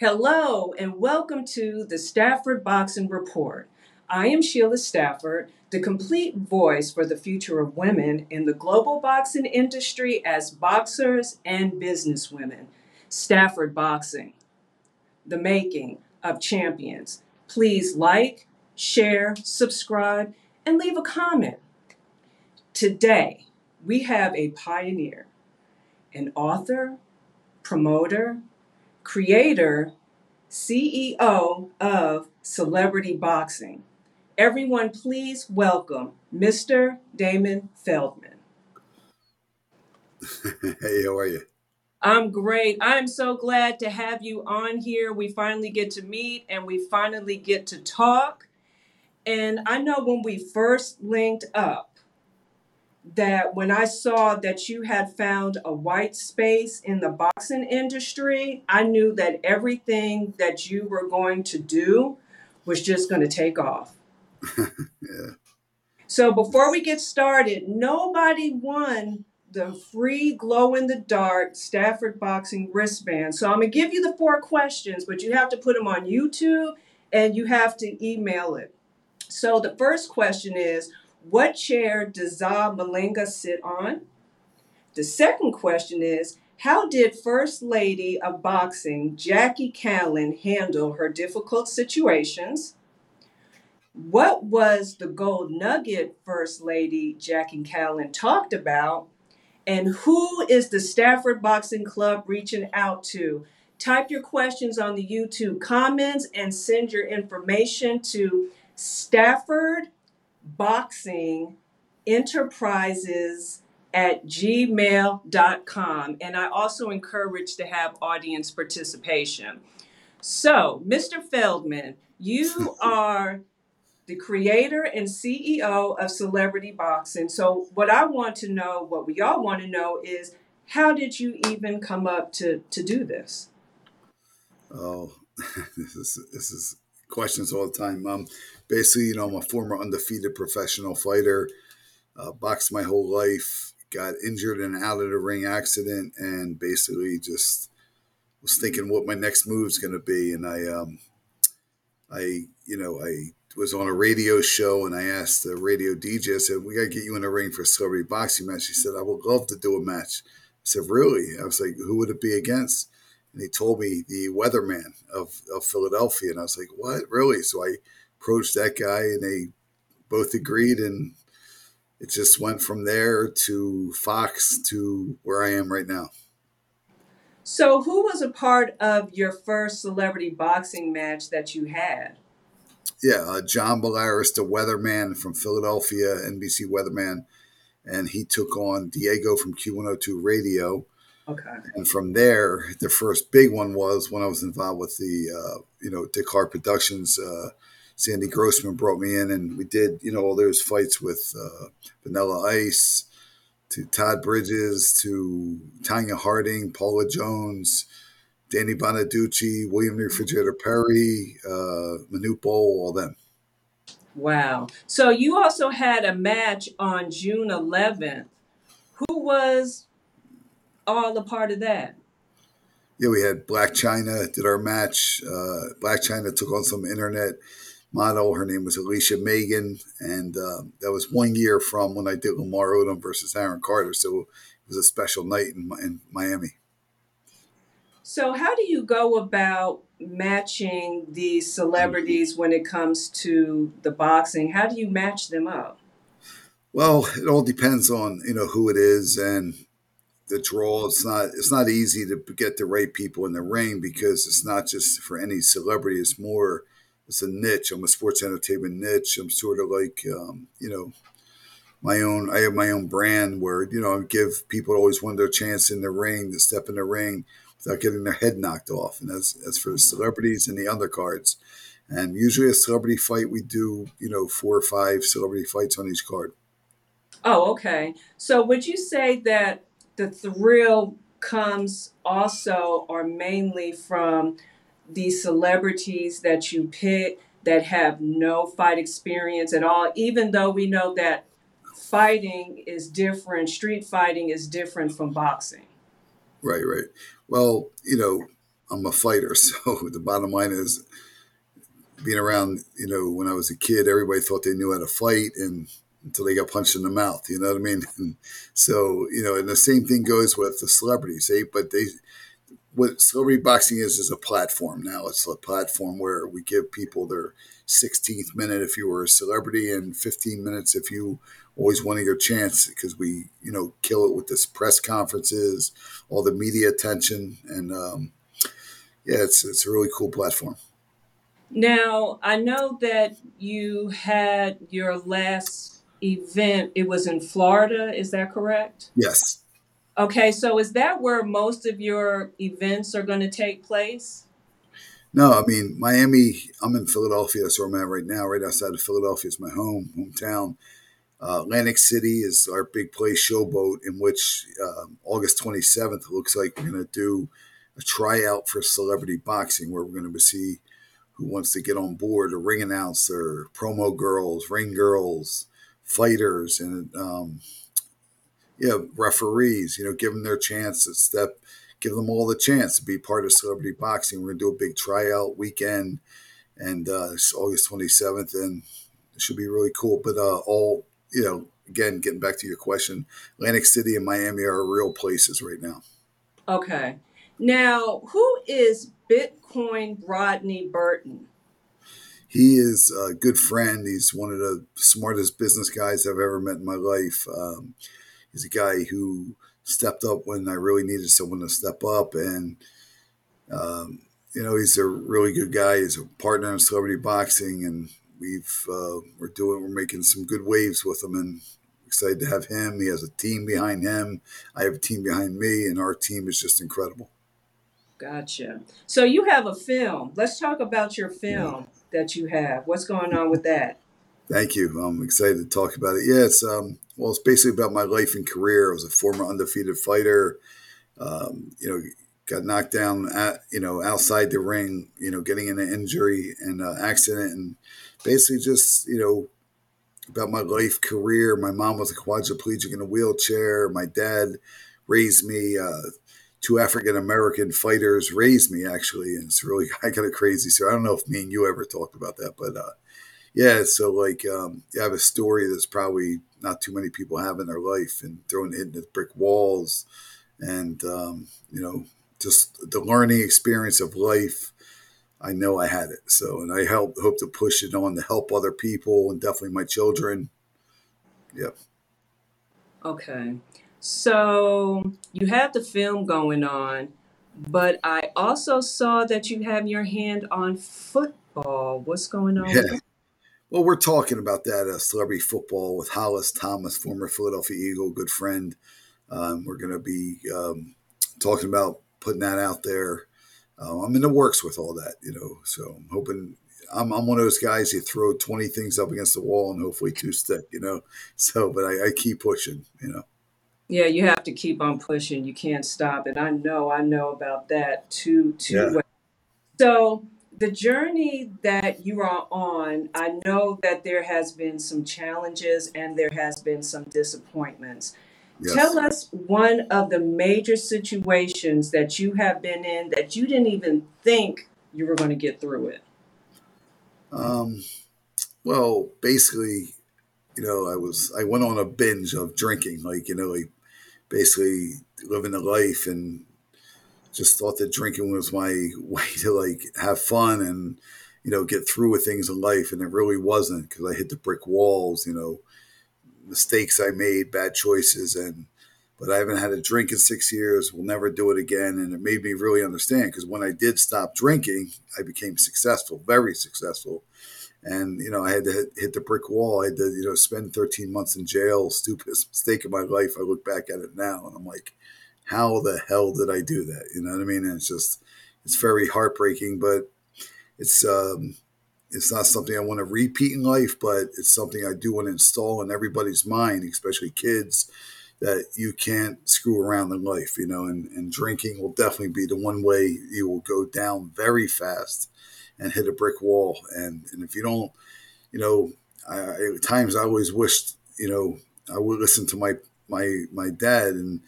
Hello, and welcome to the Stafford Boxing Report. I am Sheila Stafford, the complete voice for the future of women in the global boxing industry as boxers and businesswomen. Stafford Boxing, the making of champions. Please like, share, subscribe, and leave a comment. Today, we have a pioneer, an author, promoter, creator, CEO of Celebrity Boxing. Everyone, please welcome Mr. Damon Feldman. hey, how are you? I'm great. I'm so glad to have you on here. We finally get to meet and we finally get to talk. And I know when we first linked up, that when I saw that you had found a white space in the boxing industry, I knew that everything that you were going to do was just going to take off. yeah. So before we get started, nobody won the free glow in the dark Stafford boxing wristband. So I'm going to give you the four questions, but you have to put them on YouTube and you have to email it. So the first question is what chair does Za Malinga sit on? The second question is How did First Lady of Boxing Jackie Kallen handle her difficult situations? What was the gold nugget First Lady Jackie Kallen talked about? And who is the Stafford Boxing Club reaching out to? Type your questions on the YouTube comments and send your information to Stafford boxing enterprises at gmail.com. And I also encourage to have audience participation. So, Mr. Feldman, you are the creator and CEO of Celebrity Boxing. So, what I want to know, what we all want to know is how did you even come up to, to do this? Oh, this is, this is questions all the time. Um, basically, you know, I'm a former undefeated professional fighter, uh, boxed my whole life, got injured in an out of the ring accident, and basically just was thinking what my next move is going to be. And I, um, I, you know, I was on a radio show and I asked the radio DJ, I said, We got to get you in the ring for a celebrity boxing match. He said, I would love to do a match. I said, Really? I was like, Who would it be against? And he told me the weatherman of, of Philadelphia. And I was like, What? Really? So I approached that guy and they both agreed and it just went from there to Fox to where I am right now. So, who was a part of your first celebrity boxing match that you had? Yeah, uh, John Bolaris, the weatherman from Philadelphia, NBC weatherman, and he took on Diego from Q102 Radio. Okay. And from there, the first big one was when I was involved with the, uh, you know, Dick Hart Productions. Uh, Sandy Grossman brought me in, and we did, you know, all those fights with uh, Vanilla Ice, to Todd Bridges, to Tonya Harding, Paula Jones, Danny Bonaducci, William Refrigerator Perry, uh, Manute Bol, all them. Wow. So you also had a match on June 11th. Who was all a part of that? Yeah, we had Blac Chyna did our match. Uh, Blac Chyna took on some internet model. Her name was Alicia Megan, and uh, that was one year from when I did Lamar Odom versus Aaron Carter. So it was a special night in, in Miami. So, how do you go about matching these celebrities when it comes to the boxing? How do you match them up? Well, it all depends on you know who it is and the draw. It's not it's not easy to get the right people in the ring because it's not just for any celebrity. It's more it's a niche. I'm a sports entertainment niche. I'm sort of like, um, you know, my own. I have my own brand where you know I give people always want their chance in the ring to step in the ring without getting their head knocked off, and that's that's for the celebrities and the undercards. And usually a celebrity fight, we do you know four or five celebrity fights on each card. Oh, okay. So would you say that the thrill comes also or mainly from the celebrities that you pick that have no fight experience at all, even though we know that fighting is different, street fighting is different from boxing. Right, right. Well, you know, I'm a fighter. So the bottom line is being around, you know, when I was a kid, everybody thought they knew how to fight and until they got punched in the mouth, you know what I mean? And so, you know, and the same thing goes with the celebrities, eh? But they, what celebrity boxing is, is a platform now. It's a platform where we give people their 16th minute if you were a celebrity and 15 minutes if you always wanted your chance because we, you know, kill it with this press conferences, all the media attention. And um, yeah, it's, it's a really cool platform. Now, I know that you had your last event, it was in Florida, is that correct? Yes. Okay, so is that where most of your events are going to take place? No, I mean Miami. I'm in Philadelphia, that's where I'm at right now. Right outside of Philadelphia is my home hometown. Uh, Atlantic City is our big place, Showboat, in which uh, August 27th looks like we're going to do a tryout for celebrity boxing, where we're going to see who wants to get on board, a ring announcer, promo girls, ring girls, fighters, and um, yeah, referees. You know, give them their chance to step, give them all the chance to be part of celebrity boxing. We're gonna do a big tryout weekend, and uh, it's August twenty seventh, and it should be really cool. But uh, all you know, again, getting back to your question, Atlantic City and Miami are real places right now. Okay. Now, who is Bitcoin Rodney Burton? He is a good friend. He's one of the smartest business guys I've ever met in my life. Um, he's a guy who stepped up when I really needed someone to step up, and um, you know he's a really good guy. He's a partner in celebrity boxing, and we've uh, we're doing we're making some good waves with him, and excited to have him. He has a team behind him. I have a team behind me, and our team is just incredible. Gotcha. So you have a film. Let's talk about your film. Yeah that you have. What's going on with that? Thank you. I'm excited to talk about it. Yeah, it's um, well, it's basically about my life and career. I was a former undefeated fighter. Um, you know, got knocked down at you know outside the ring. You know, getting in an injury and uh, accident, and basically just you know about my life career. My mom was a quadriplegic in a wheelchair. My dad raised me. Uh, two African American fighters raised me actually, and it's really I got a crazy story. I don't know if me and you ever talked about that, but uh, yeah. So like, um, I have a story that's probably not too many people have in their life, and throwing it into brick walls, and um, you know, just the learning experience of life. I know I had it, so and I help hope to push it on to help other people and definitely my children. Yep. Okay. So you have the film going on, but I also saw that you have your hand on football. What's going on? Yeah. Well, we're talking about that uh, celebrity football with Hollis Thomas, former Philadelphia Eagle, good friend. Um, we're going to be um, talking about putting that out there. Uh, I'm in the works with all that, you know. So I'm hoping I'm, I'm one of those guys you throw 20 things up against the wall and hopefully two stick, you know. So, but I, I keep pushing, you know. Yeah, you have to keep on pushing. You can't stop it. I know, I know about that too, too Yeah. well. So the journey that you are on, I know that there has been some challenges and there has been some disappointments. Tell us one of the major situations that you have been in that you didn't even think you were going to get through it. Um, well, basically, you know, I was I went on a binge of drinking, like you know, like basically living a life and just thought that drinking was my way to like have fun and you know get through with things in life and it really wasn't because i hit the brick walls you know mistakes i made bad choices and but i haven't had a drink in six years will never do it again and it made me really understand because when i did stop drinking i became successful very successful and you know I had to hit, the brick wall. I had to you know spend 13 months in jail. Stupidest mistake of my life. I look back at it now, and I'm like, how the hell did I do that? You know what I mean? And it's just it's very heartbreaking, but it's um, it's not something I want to repeat in life, but it's something I do want to install in everybody's mind, especially kids, that you can't screw around in life, you know, and, and drinking will definitely be the one way you will go down very fast and hit a brick wall. And, and if you don't, you know, I, at times I always wished, you know, I would listen to my, my, my dad and,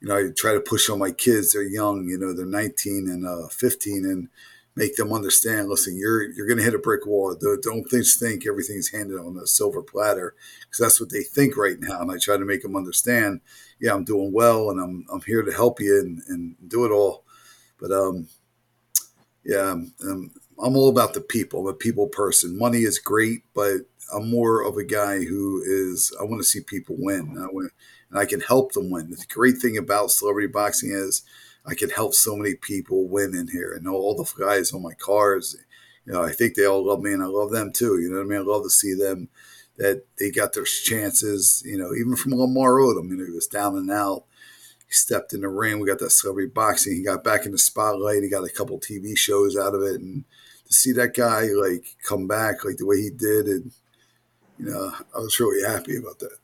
you know, I try to push on my kids. They're young, you know, they're 19 and uh, 15, and make them understand. Listen, you're you're going to hit a brick wall. Don't just think everything's handed on a silver platter because that's what they think right now. And I try to make them understand. Yeah, I'm doing well, and I'm I'm here to help you and, and do it all. But um, yeah, um, I'm all about the people. I'm a people person. Money is great, but I'm more of a guy who is I want to see people win. I want, and I can help them win. The great thing about celebrity boxing is I can help so many people win in here, and all the guys on my cars. You know, I think they all love me, and I love them too. You know what I mean? I love to see them that they got their chances. You know, even from Lamar Odom, you know, he was down and out. He stepped in the ring. We got that celebrity boxing. He got back in the spotlight. He got a couple TV shows out of it, and to see that guy like come back like the way he did, and you know, I was really happy about that.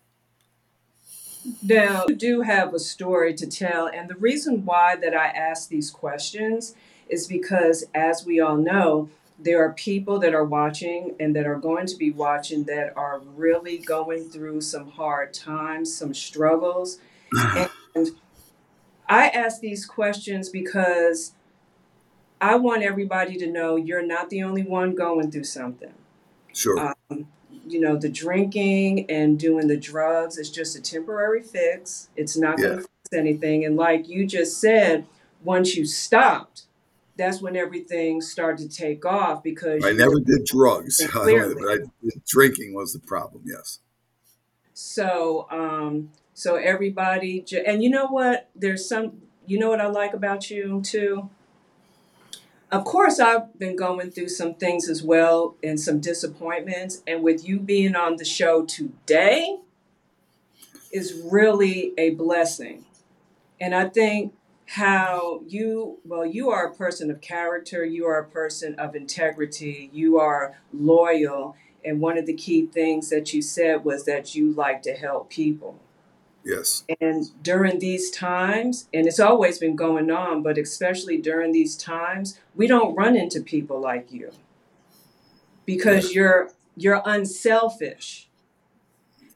Now, you do have a story to tell, and the reason why that I ask these questions is because, as we all know, there are people that are watching and that are going to be watching that are really going through some hard times, some struggles. and I ask these questions because I want everybody to know you're not the only one going through something. Sure. Um, you know, the drinking and doing the drugs is just a temporary fix. It's not going to fix anything. And like you just said, once you stopped, that's when everything started to take off because I never did drugs, but I, drinking was the problem. Yes. So, um, so everybody, and you know what? There's some, you know what I like about you too of course, I've been going through some things as well and some disappointments. And with you being on the show today is really a blessing. And I think how you, well, you are a person of character, you are a person of integrity, you are loyal. And one of the key things that you said was that you like to help people. Yes. And during these times, and it's always been going on, but especially during these times, we don't run into people like you because yes. you're you're unselfish.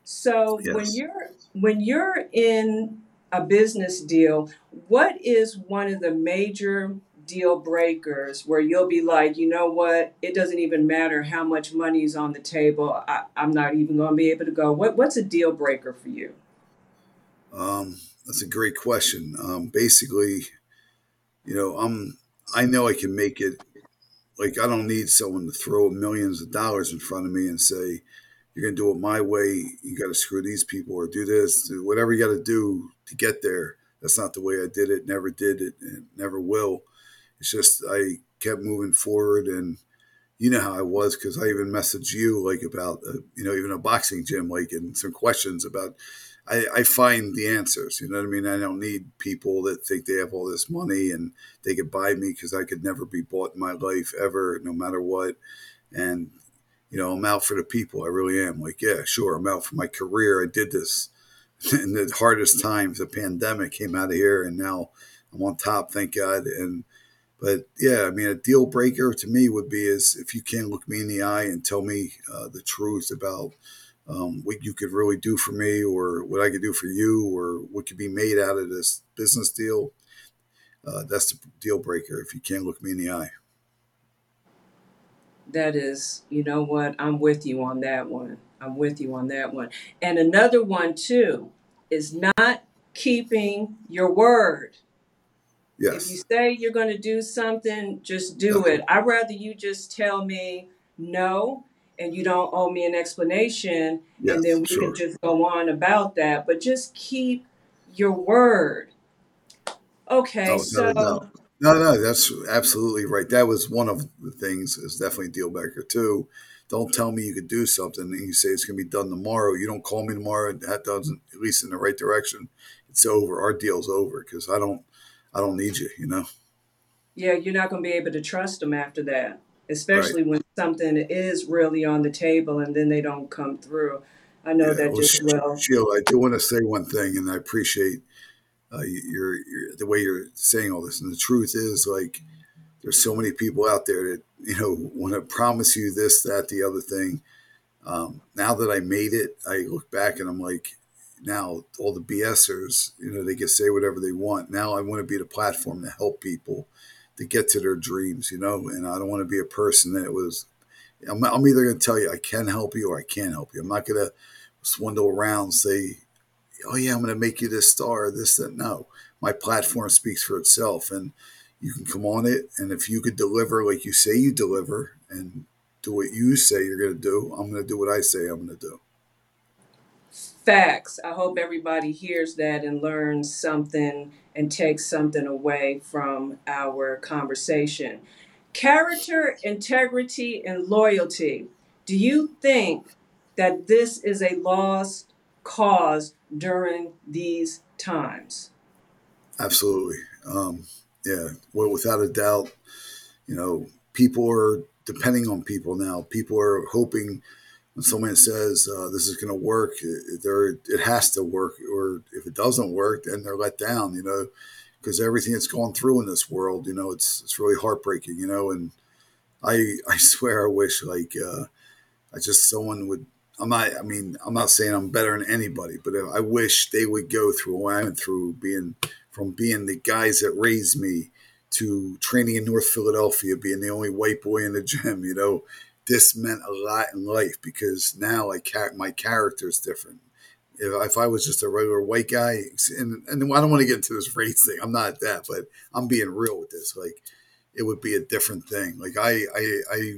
So yes. when you're when you're in a business deal, what is one of the major deal breakers where you'll be like, you know what, it doesn't even matter how much money is on the table. I, I'm not even going to be able to go. What what's a deal breaker for you? Um, that's a great question. Um, basically, you know, I'm I know I can make it. Like I don't need someone to throw millions of dollars in front of me and say, "You're gonna do it my way. You got to screw these people or do this, whatever you got to do to get there." That's not the way I did it. Never did it, and never will. It's just I kept moving forward, and you know how I was because I even messaged you like about uh, you know even a boxing gym like and some questions about I, I find the answers. You know what I mean? I don't need people that think they have all this money and they could buy me because I could never be bought in my life ever, no matter what. And you know, I'm out for the people. I really am. Like, yeah, sure, I'm out for my career. I did this in the hardest times. The pandemic came out of here, and now I'm on top. Thank God. And but yeah, I mean, a deal breaker to me would be is if you can't look me in the eye and tell me uh, the truth about um, what you could really do for me or what I could do for you or what could be made out of this business deal. Uh, that's the deal breaker if you can't look me in the eye. That is, you know what? I'm with you on that one. I'm with you on that one. And another one, too, is not keeping your word. Yes. If you say you're going to do something, just do okay. it. I'd rather you just tell me no and you don't owe me an explanation yes, and then we sure. can just go on about that but just keep your word. Okay oh, so no, no, no that's absolutely right. That was one of the things is definitely a deal breaker too. Don't tell me you could do something and you say it's going to be done tomorrow. You don't call me tomorrow. That doesn't at least in the right direction it's over. Our deal's over because i don't i don't need you you know? Yeah you're not going to be able to trust them after that especially right. when something is really on the table and then they don't come through. I know yeah, that well, just well. Sheila, I do want to say one thing, and I appreciate uh, your, your, the way you're saying all this. And the truth is, like, there's so many people out there that you know want to promise you this, that, the other thing. Um, now that I made it, I look back and I'm like, now all the BSers, you know, they can say whatever they want. Now I want to be the platform to help people to get to their dreams, you know, and I don't want to be a person that was, I'm, I'm either going to tell you I can help you or I can't help you. I'm not going to swindle around, say, oh yeah, I'm going to make you this star, this, that. No, my platform speaks for itself and you can come on it. And if you could deliver like you say you deliver and do what you say you're going to do, I'm going to do what I say I'm going to do. Facts. I hope everybody hears that and learns something and takes something away from our conversation. Character, integrity, and loyalty. Do you think that this is a lost cause during these times? Absolutely. Um, yeah. Well, without a doubt, you know, people are depending on people now. People are hoping when someone says uh, this is going to work, it, there it has to work, or if it doesn't work, then they're let down. You know, because everything that's gone through in this world, you know, it's it's really heartbreaking. You know, and I I swear I wish like uh, I just someone would. I'm not. I mean, I'm not saying I'm better than anybody, but I wish they would go through what I went through, being from being the guys that raised me to training in North Philadelphia, being the only white boy in the gym. You know, this meant a lot in life because now I my character is different. If, if I was just a regular white guy, and, and I don't want to get into this race thing, I'm not that, but I'm being real with this. Like, it would be a different thing. Like, I, I, I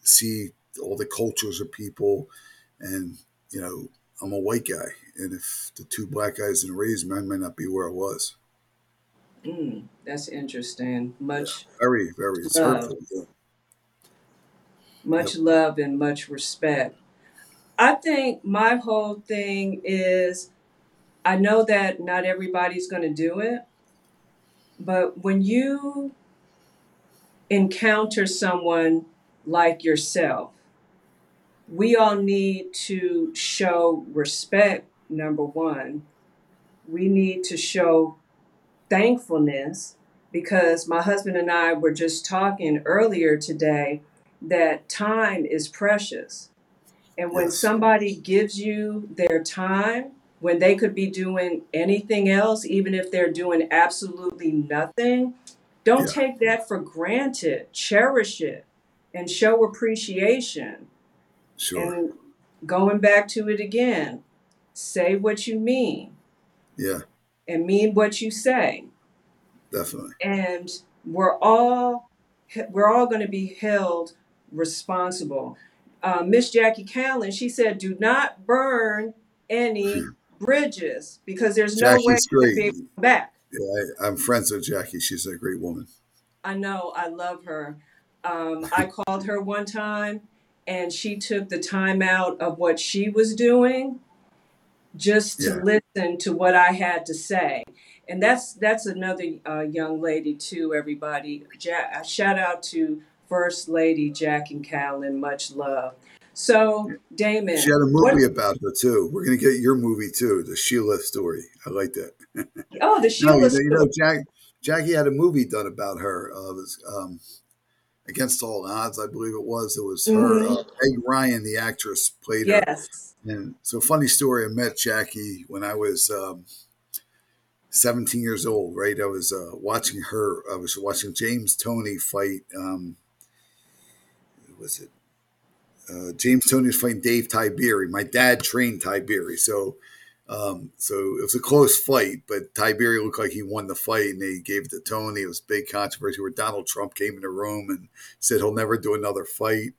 see all the cultures of people, and you know, I'm a white guy, and if the two black guys didn't raise me, I might not be where I was. Mm, that's interesting. Much yeah, very, very. It's hurtful. Yeah much love and much respect. I think my whole thing is I know that not everybody's going to do it, but when you encounter someone like yourself, we all need to show respect, number one. We need to show thankfulness because my husband and I were just talking earlier today that time is precious. And when Yes. somebody gives you their time, when they could be doing anything else, even if they're doing absolutely nothing, don't Yeah. take that for granted. Cherish it and show appreciation. Sure. And going back to it again, say what you mean Yeah. and mean what you say. Definitely. And we're all we're all going to be held responsible. Uh, Miss Jackie Kallen, she said, "Do not burn any bridges because there's no way Jackie's you can be able to come back." Yeah, I, I'm friends with Jackie. She's a great woman. I know, I love her. Um, I called her one time, and she took the time out of what she was doing just to Yeah. listen to what I had to say. And that's that's another uh, young lady too. Everybody, ja- uh, shout out to First Lady Jackie Kallen. Much love. So, Damon, She had a what? movie about her too. We're gonna get your movie too, the Sheila story. I like that. Oh, the No, Sheila you know, you story. know Jack, Jackie had a movie done about her. Uh, was um, Against All Odds, I believe it was. It was her. hmm Uh, Meg Ryan, the actress, played her. Yes. And so, funny story. I met Jackie when I was um, 17 years old. Right, I was uh, watching her. I was watching James Toney fight. Um, was it? uh, James Toney was fighting Dave Tiberi. My dad trained Tiberi, so um, so it was a close fight. But Tiberi looked like he won the fight, and they gave it to Toney. It was big controversy where Donald Trump came in the room and said he'll never do another fight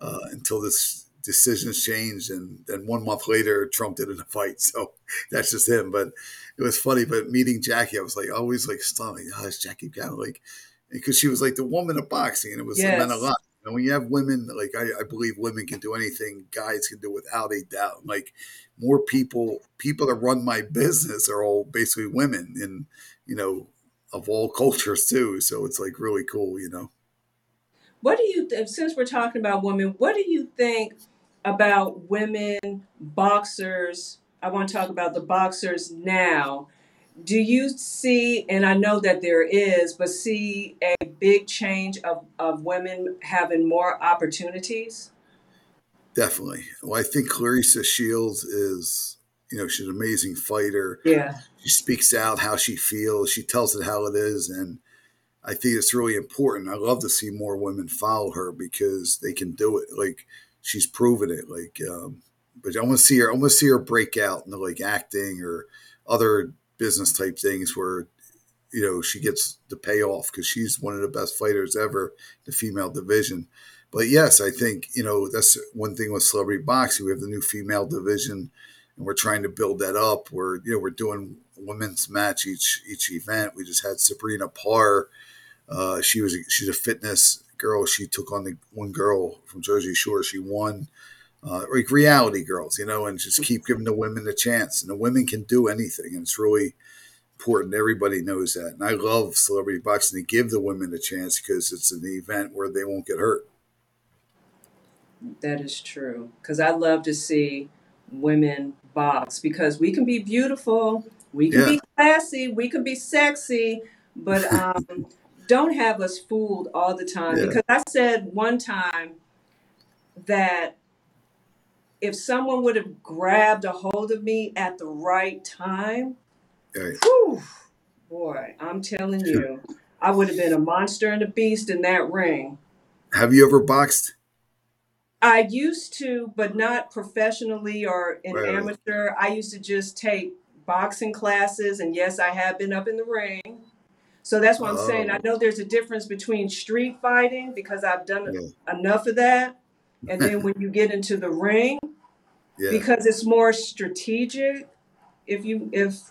uh, until this decision's changed. And then one month later, Trump did in a fight. So that's just him. But it was funny. But meeting Jackie, I was like always like stunned. Like, oh, it's Jackie of like because she was like the woman of boxing, and it was meant a lot. And when you have women, like I, I believe women can do anything guys can do without a doubt. Like more people, people that run my business are all basically women, and you know, of all cultures too. So it's like really cool, you know. What do you, since we're talking about women, what do you think about women boxers? I want to talk about the boxers now. Do you see, and I know that there is, but see a big change of, of women having more opportunities? Definitely. Well, I think Claressa Shields is you know, she's an amazing fighter. Yeah. She speaks out how she feels. She tells it how it is, and I think it's really important. I love to see more women follow her because they can do it. Like she's proven it. Like, um, but I want to see her. I want to see her break out into like acting or other business type things where you know she gets the payoff because she's one of the best fighters ever, in the female division. But yes, I think you know that's one thing with celebrity boxing. We have the new female division, and we're trying to build that up. We're you know we're doing women's match each each event. We just had Sabrina Parr. Uh, she was she's a fitness girl. She took on the one girl from Jersey Shore. She won. Uh, like reality girls, you know, and just keep giving the women a chance. And the women can do anything, and it's really important. Everybody knows that. And I love celebrity boxing to give the women a chance because it's an event where they won't get hurt. That is true. Because I love to see women box because we can be beautiful, we can Yeah. be classy, we can be sexy, but um, don't have us fooled all the time. Yeah. Because I said one time that if someone would have grabbed a hold of me at the right time, Right. whew, boy, I'm telling you, I would have been a monster and a beast in that ring. Have you ever boxed? I used to, but not professionally or in Right, right. amateur. I used to just take boxing classes, and yes, I have been up in the ring. So that's what I'm saying. I Oh, know there's a difference between street fighting because I've done yeah, enough of that, and then when you get into the ring, yeah, because it's more strategic, if you if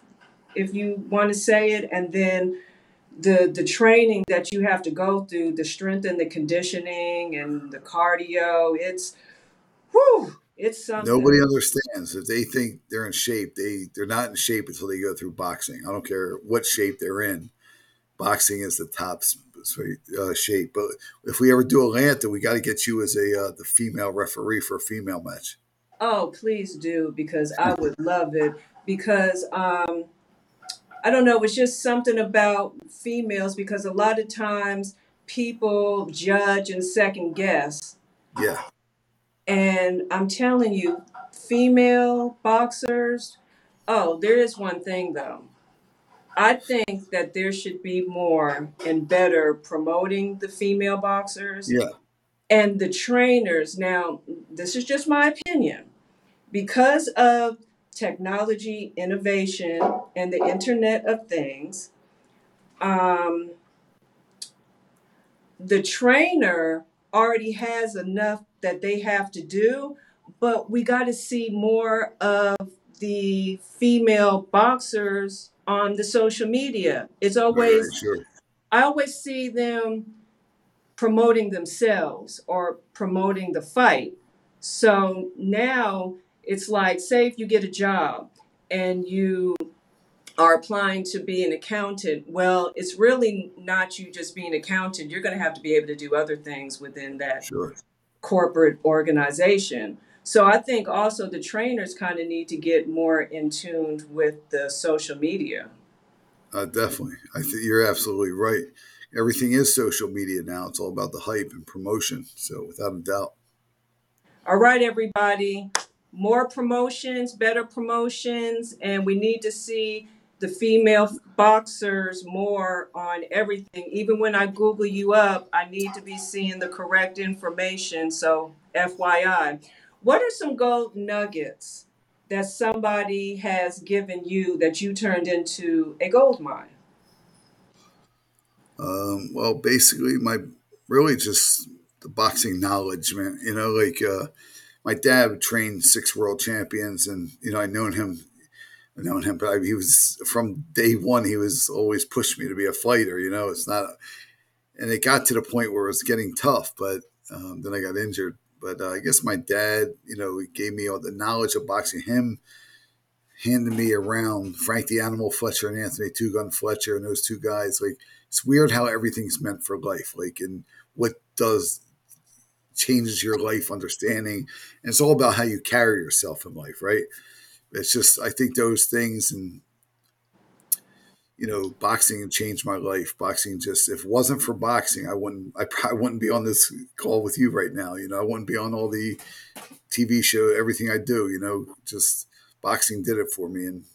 if you want to say it, and then the the training that you have to go through, the strength and the conditioning and the cardio, it's whew, it's something. Nobody understands if they think they're in shape. They they're not in shape until they go through boxing. I don't care what shape they're in. Boxing is the top uh, shape. But if we ever do Atlanta, we got to get you as a uh, the female referee for a female match. Oh, please do because I would love it because um I don't know, it's just something about females because a lot of times people judge and second guess. Yeah, And I'm telling you, female boxers, oh, there is one thing though. I think that there should be more and better promoting the female boxers yeah, and the trainers. Now, this is just my opinion. Because of technology, innovation, and the Internet of Things, um, the trainer already has enough that they have to do, but we got to see more of the female boxers on the social media. It's always, sure. I always see them promoting themselves or promoting the fight. So now it's like, say, if you get a job and you are applying to be an accountant, well, it's really not you just being an accountant. You're going to have to be able to do other things within that Sure. corporate organization. So I think also the trainers kind of need to get more in tune with the social media. Uh, definitely. I think you're absolutely right. Everything is social media now. It's all about the hype and promotion. So without a doubt. All right, everybody. More promotions, better promotions, and we need to see the female boxers more on everything. Even when I Google you up, I need to be seeing the correct information. So, FYI, what are some gold nuggets that somebody has given you that you turned into a gold mine? Um, well, basically, my really just the boxing knowledge, man. You know, like uh, my dad trained six world champions, and you know, I known him. I known him, but I, he was from day one. He was always pushed me to be a fighter. You know, it's not, and it got to the point where it was getting tough. But um, then I got injured. But uh, I guess my dad, you know, he gave me all the knowledge of boxing. Him handing me around Frank the Animal Fletcher and Anthony Two Gun Fletcher and those two guys. Like it's weird how everything's meant for life. Like and what does changes your life understanding. And it's all about how you carry yourself in life, right? It's just I think those things and you know, boxing changed my life. Boxing just if it wasn't for boxing, I wouldn't I probably wouldn't be on this call with you right now. You know, I wouldn't be on all the TV show, everything I do, you know, just boxing did it for me, and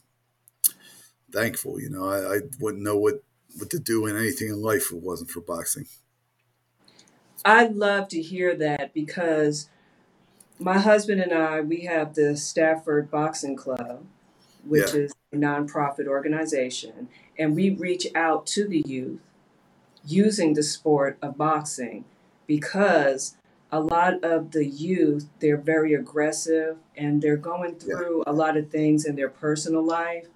thankful. You know, I, I wouldn't know what what to do in anything in life if it wasn't for boxing. I love to hear that because my husband and I, we have the Stafford Boxing Club, which Yeah, is a nonprofit organization, and we reach out to the youth using the sport of boxing because a lot of the youth, they're very aggressive and they're going yeah, through a lot of things in their personal life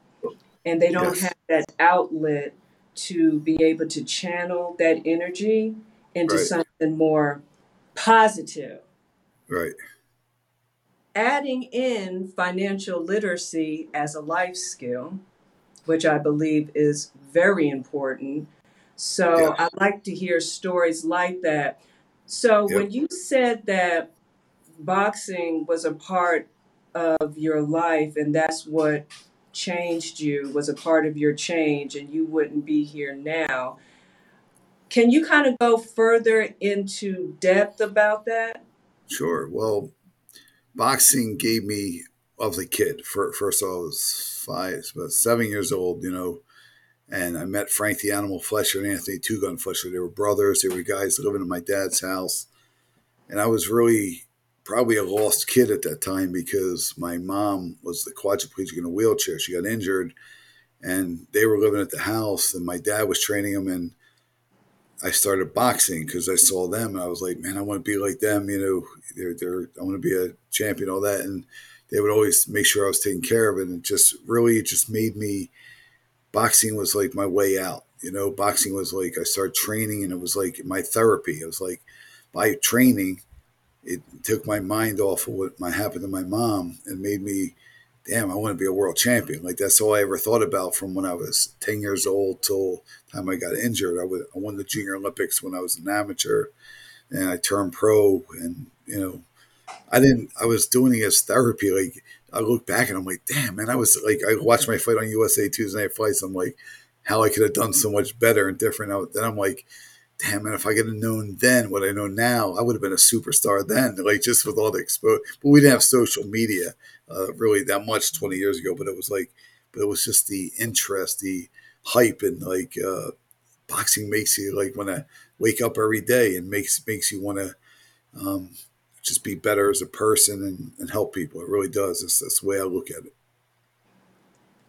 and they don't yes, have that outlet to be able to channel that energy into right, something more positive. right, Adding in financial literacy as a life skill, which I believe is very important. yeah, So I like to hear stories like that. So yep, when you said that boxing was a part of your life and that's what changed you, was a part of your change, and you wouldn't be here now, can you kind of go further into depth about that? sure. Well, boxing gave me, a kid. For, first, I was five, about seven years old, you know, and I met Frank the Animal Fletcher and Anthony Two Gun Fletcher. They were brothers. They were guys living in my dad's house, and I was really probably a lost kid at that time because my mom was the quadriplegic in a wheelchair. She got injured, and they were living at the house, and my dad was training them, and I started boxing because I saw them, and I was like, man, I want to be like them. You know, they're, they're I want to be a champion, all that, and they would always make sure I was taken care of, and it just really it just made me boxing was like my way out. You know, boxing was like I started training, and it was like my therapy. It was like by training, it took my mind off of what might happen to my mom and made me, damn, I want to be a world champion. Like that's all I ever thought about from when I was ten years old till time I got injured. I, was, I won the Junior Olympics when I was an amateur, and I turned pro, and you know I didn't. I was doing it as therapy. Like I look back and I'm like, damn, man. I was like, I watched my fight on USA Tuesday Night Fights. I'm like, how I could have done so much better and different. I, then I'm like, damn, man. If I could have known then what I know now, I would have been a superstar then. Like just with all the exposure. But we didn't have social media uh, really that much 20 years ago. But it was like, but it was just the interest, the hype, and like uh, boxing makes you like want to wake up every day and makes makes you want to. Um, just be better as a person and, and help people. It really does. That's, that's the way I look at it.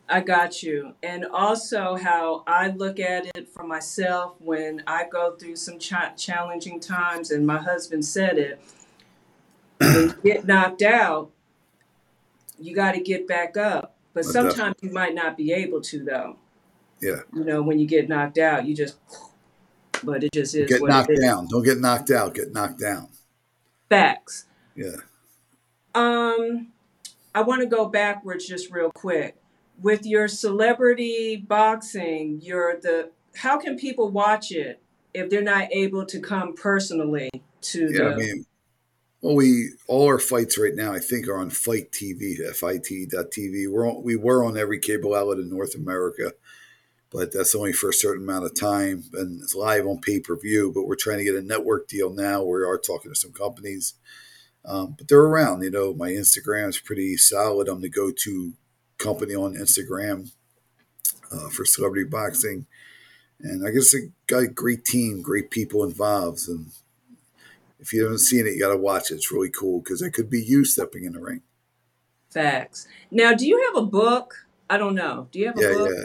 I got you. And also, how I look at it for myself when I go through some cha- challenging times, and my husband said it when you get knocked out, you got to get back up. But Uh, sometimes definitely. you might not be able to, though. Yeah. You know, when you get knocked out, you just, but it just is Get knocked is. down. Don't get knocked out. Get knocked down. Facts. Yeah. Um, I want to go backwards just real quick. With your celebrity boxing, you're the how can people watch it if they're not able to come personally to Yeah. I the mean, well, we all our fights right now, I think, are on Fight TV, fite.tv. We're on, we were on every cable outlet in North America, but that's only for a certain amount of time, and it's live on pay per view. But we're trying to get a network deal now. We are talking to some companies, um, but they're around. You know, my Instagram is pretty solid. I'm the go to company on Instagram uh, for celebrity boxing, and I guess I got a great team, great people involved, and if you haven't seen it, you got to watch it. It's really cool because it could be you stepping in the ring. facts. Now, do you have a book? I don't know. Do you have a Yeah, book? yeah,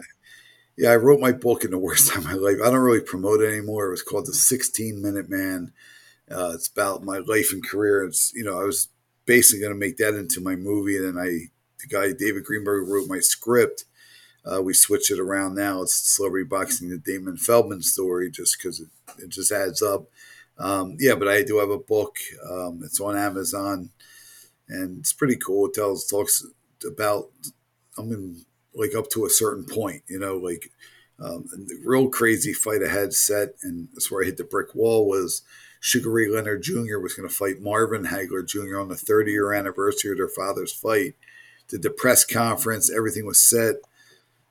yeah. I wrote my book in the worst time of my life. I don't really promote it anymore. It was called the 16 Minute Man. Uh, it's about my life and career. It's you know I was basically going to make that into my movie, and then I the guy David Greenberg wrote my script. Uh, we switched it around now. It's celebrity boxing, the Damon Feldman story, just because it, it just adds up. Um, yeah, but I do have a book. Um, it's on Amazon, and it's pretty cool. It tells talks about I mean, like up to a certain point, you know, like um, the real crazy fight ahead set, and that's where I hit the brick wall was Sugar Ray Leonard Jr. was going to fight Marvin Hagler Jr. on the 30 year anniversary of their father's fight. Did the press conference, everything was set,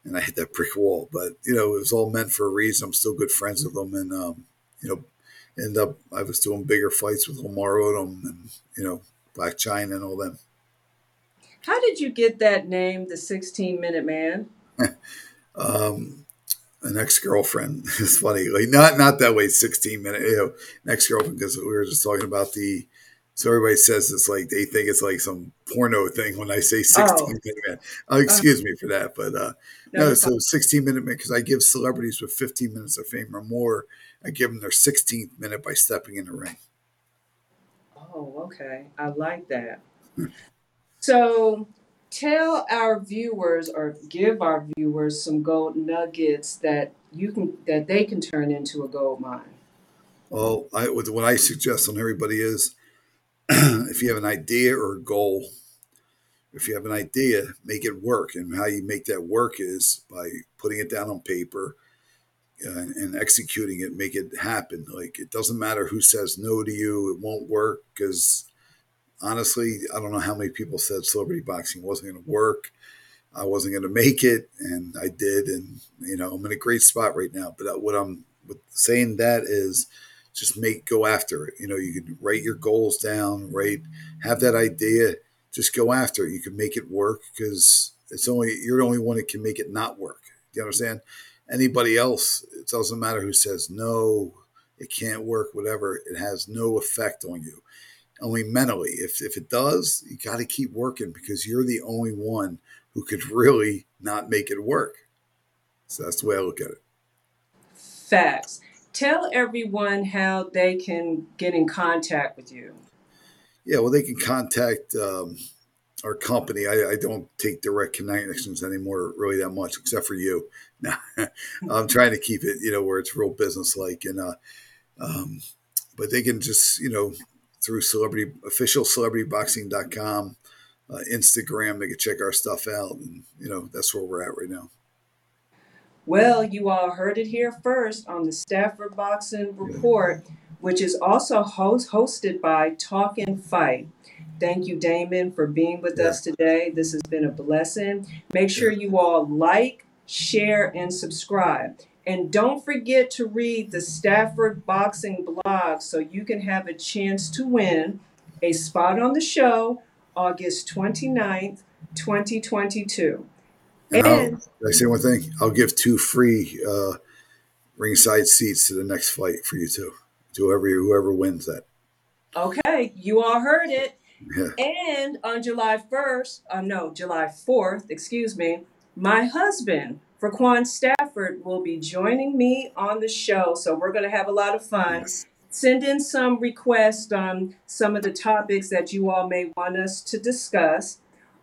and I hit that brick wall. But you know, it was all meant for a reason. I'm still good friends with them, and um, you know, end up I was doing bigger fights with Lamar Odom and you know Blac Chyna and all them. How did you get that name, the 16 Minute Man? um, an ex girlfriend. It's funny, like not not that way. Sixteen minute, you know, an ex girlfriend because we were just talking about the. So everybody says it's like they think it's like some porno thing when I say sixteen Oh, minute man. Oh, uh, excuse me for that, but uh, no, no. fine. So sixteen minute man because I give celebrities with fifteen minutes of fame or more, I give them their sixteenth minute by stepping in the ring. Oh, okay. I like that. So tell our viewers or give our viewers some gold nuggets that you can that they can turn into a gold mine. Well, I what I suggest on everybody is if you have an idea or a goal, if you have an idea, make it work. And how you make that work is by putting it down on paper uh, and executing it, make it happen. Like it doesn't matter who says no to you, it won't work because honestly, I don't know how many people said celebrity boxing wasn't going to work. I wasn't going to make it, and I did. And you know, I'm in a great spot right now. But uh, what I'm saying that is just make go after it. You know, you can write your goals down, write, have that idea, just go after it. You can make it work because it's only you're the only one that can make it not work. Do you understand? Anybody else, it doesn't matter who says no, it can't work, whatever. It has no effect on you. Only mentally. If if it does, you got to keep working because you're the only one who could really not make it work. So that's the way I look at it. Facts. Tell everyone how they can get in contact with you. Yeah, well, they can contact um, our company. I, I don't take direct connections anymore, really that much, except for you. Now, I'm trying to keep it, you know, where it's real business like, and uh, um, but they can just, you know, through celebrity official celebrityboxing.com, uh, Instagram, they can check our stuff out, and you know, that's where we're at right now. Well, you all heard it here first on the Stafford Boxing Report, which is also host, hosted by Talk and Fight. Thank you, Damon, for being with us today. This has been a blessing. Make sure you all like, share, and subscribe. And don't forget to read the Stafford Boxing blog so you can have a chance to win a spot on the show August 29th, 2022. And I'll, And I say one thing? I'll give two free uh, ringside seats to the next fight for you two, to whoever whoever wins that. Okay, you all heard it. Yeah. And on July 1st, uh, no, July 4th, excuse me, my husband, Fraquan Stafford, will be joining me on the show. So we're going to have a lot of fun. Yes. Send in some requests on some of the topics that you all may want us to discuss.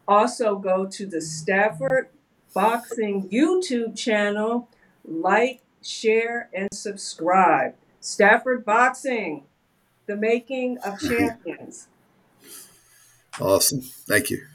Also, go to the Stafford Boxing YouTube channel, like, share, and subscribe. Stafford Boxing, the making of champions. Awesome. Thank you.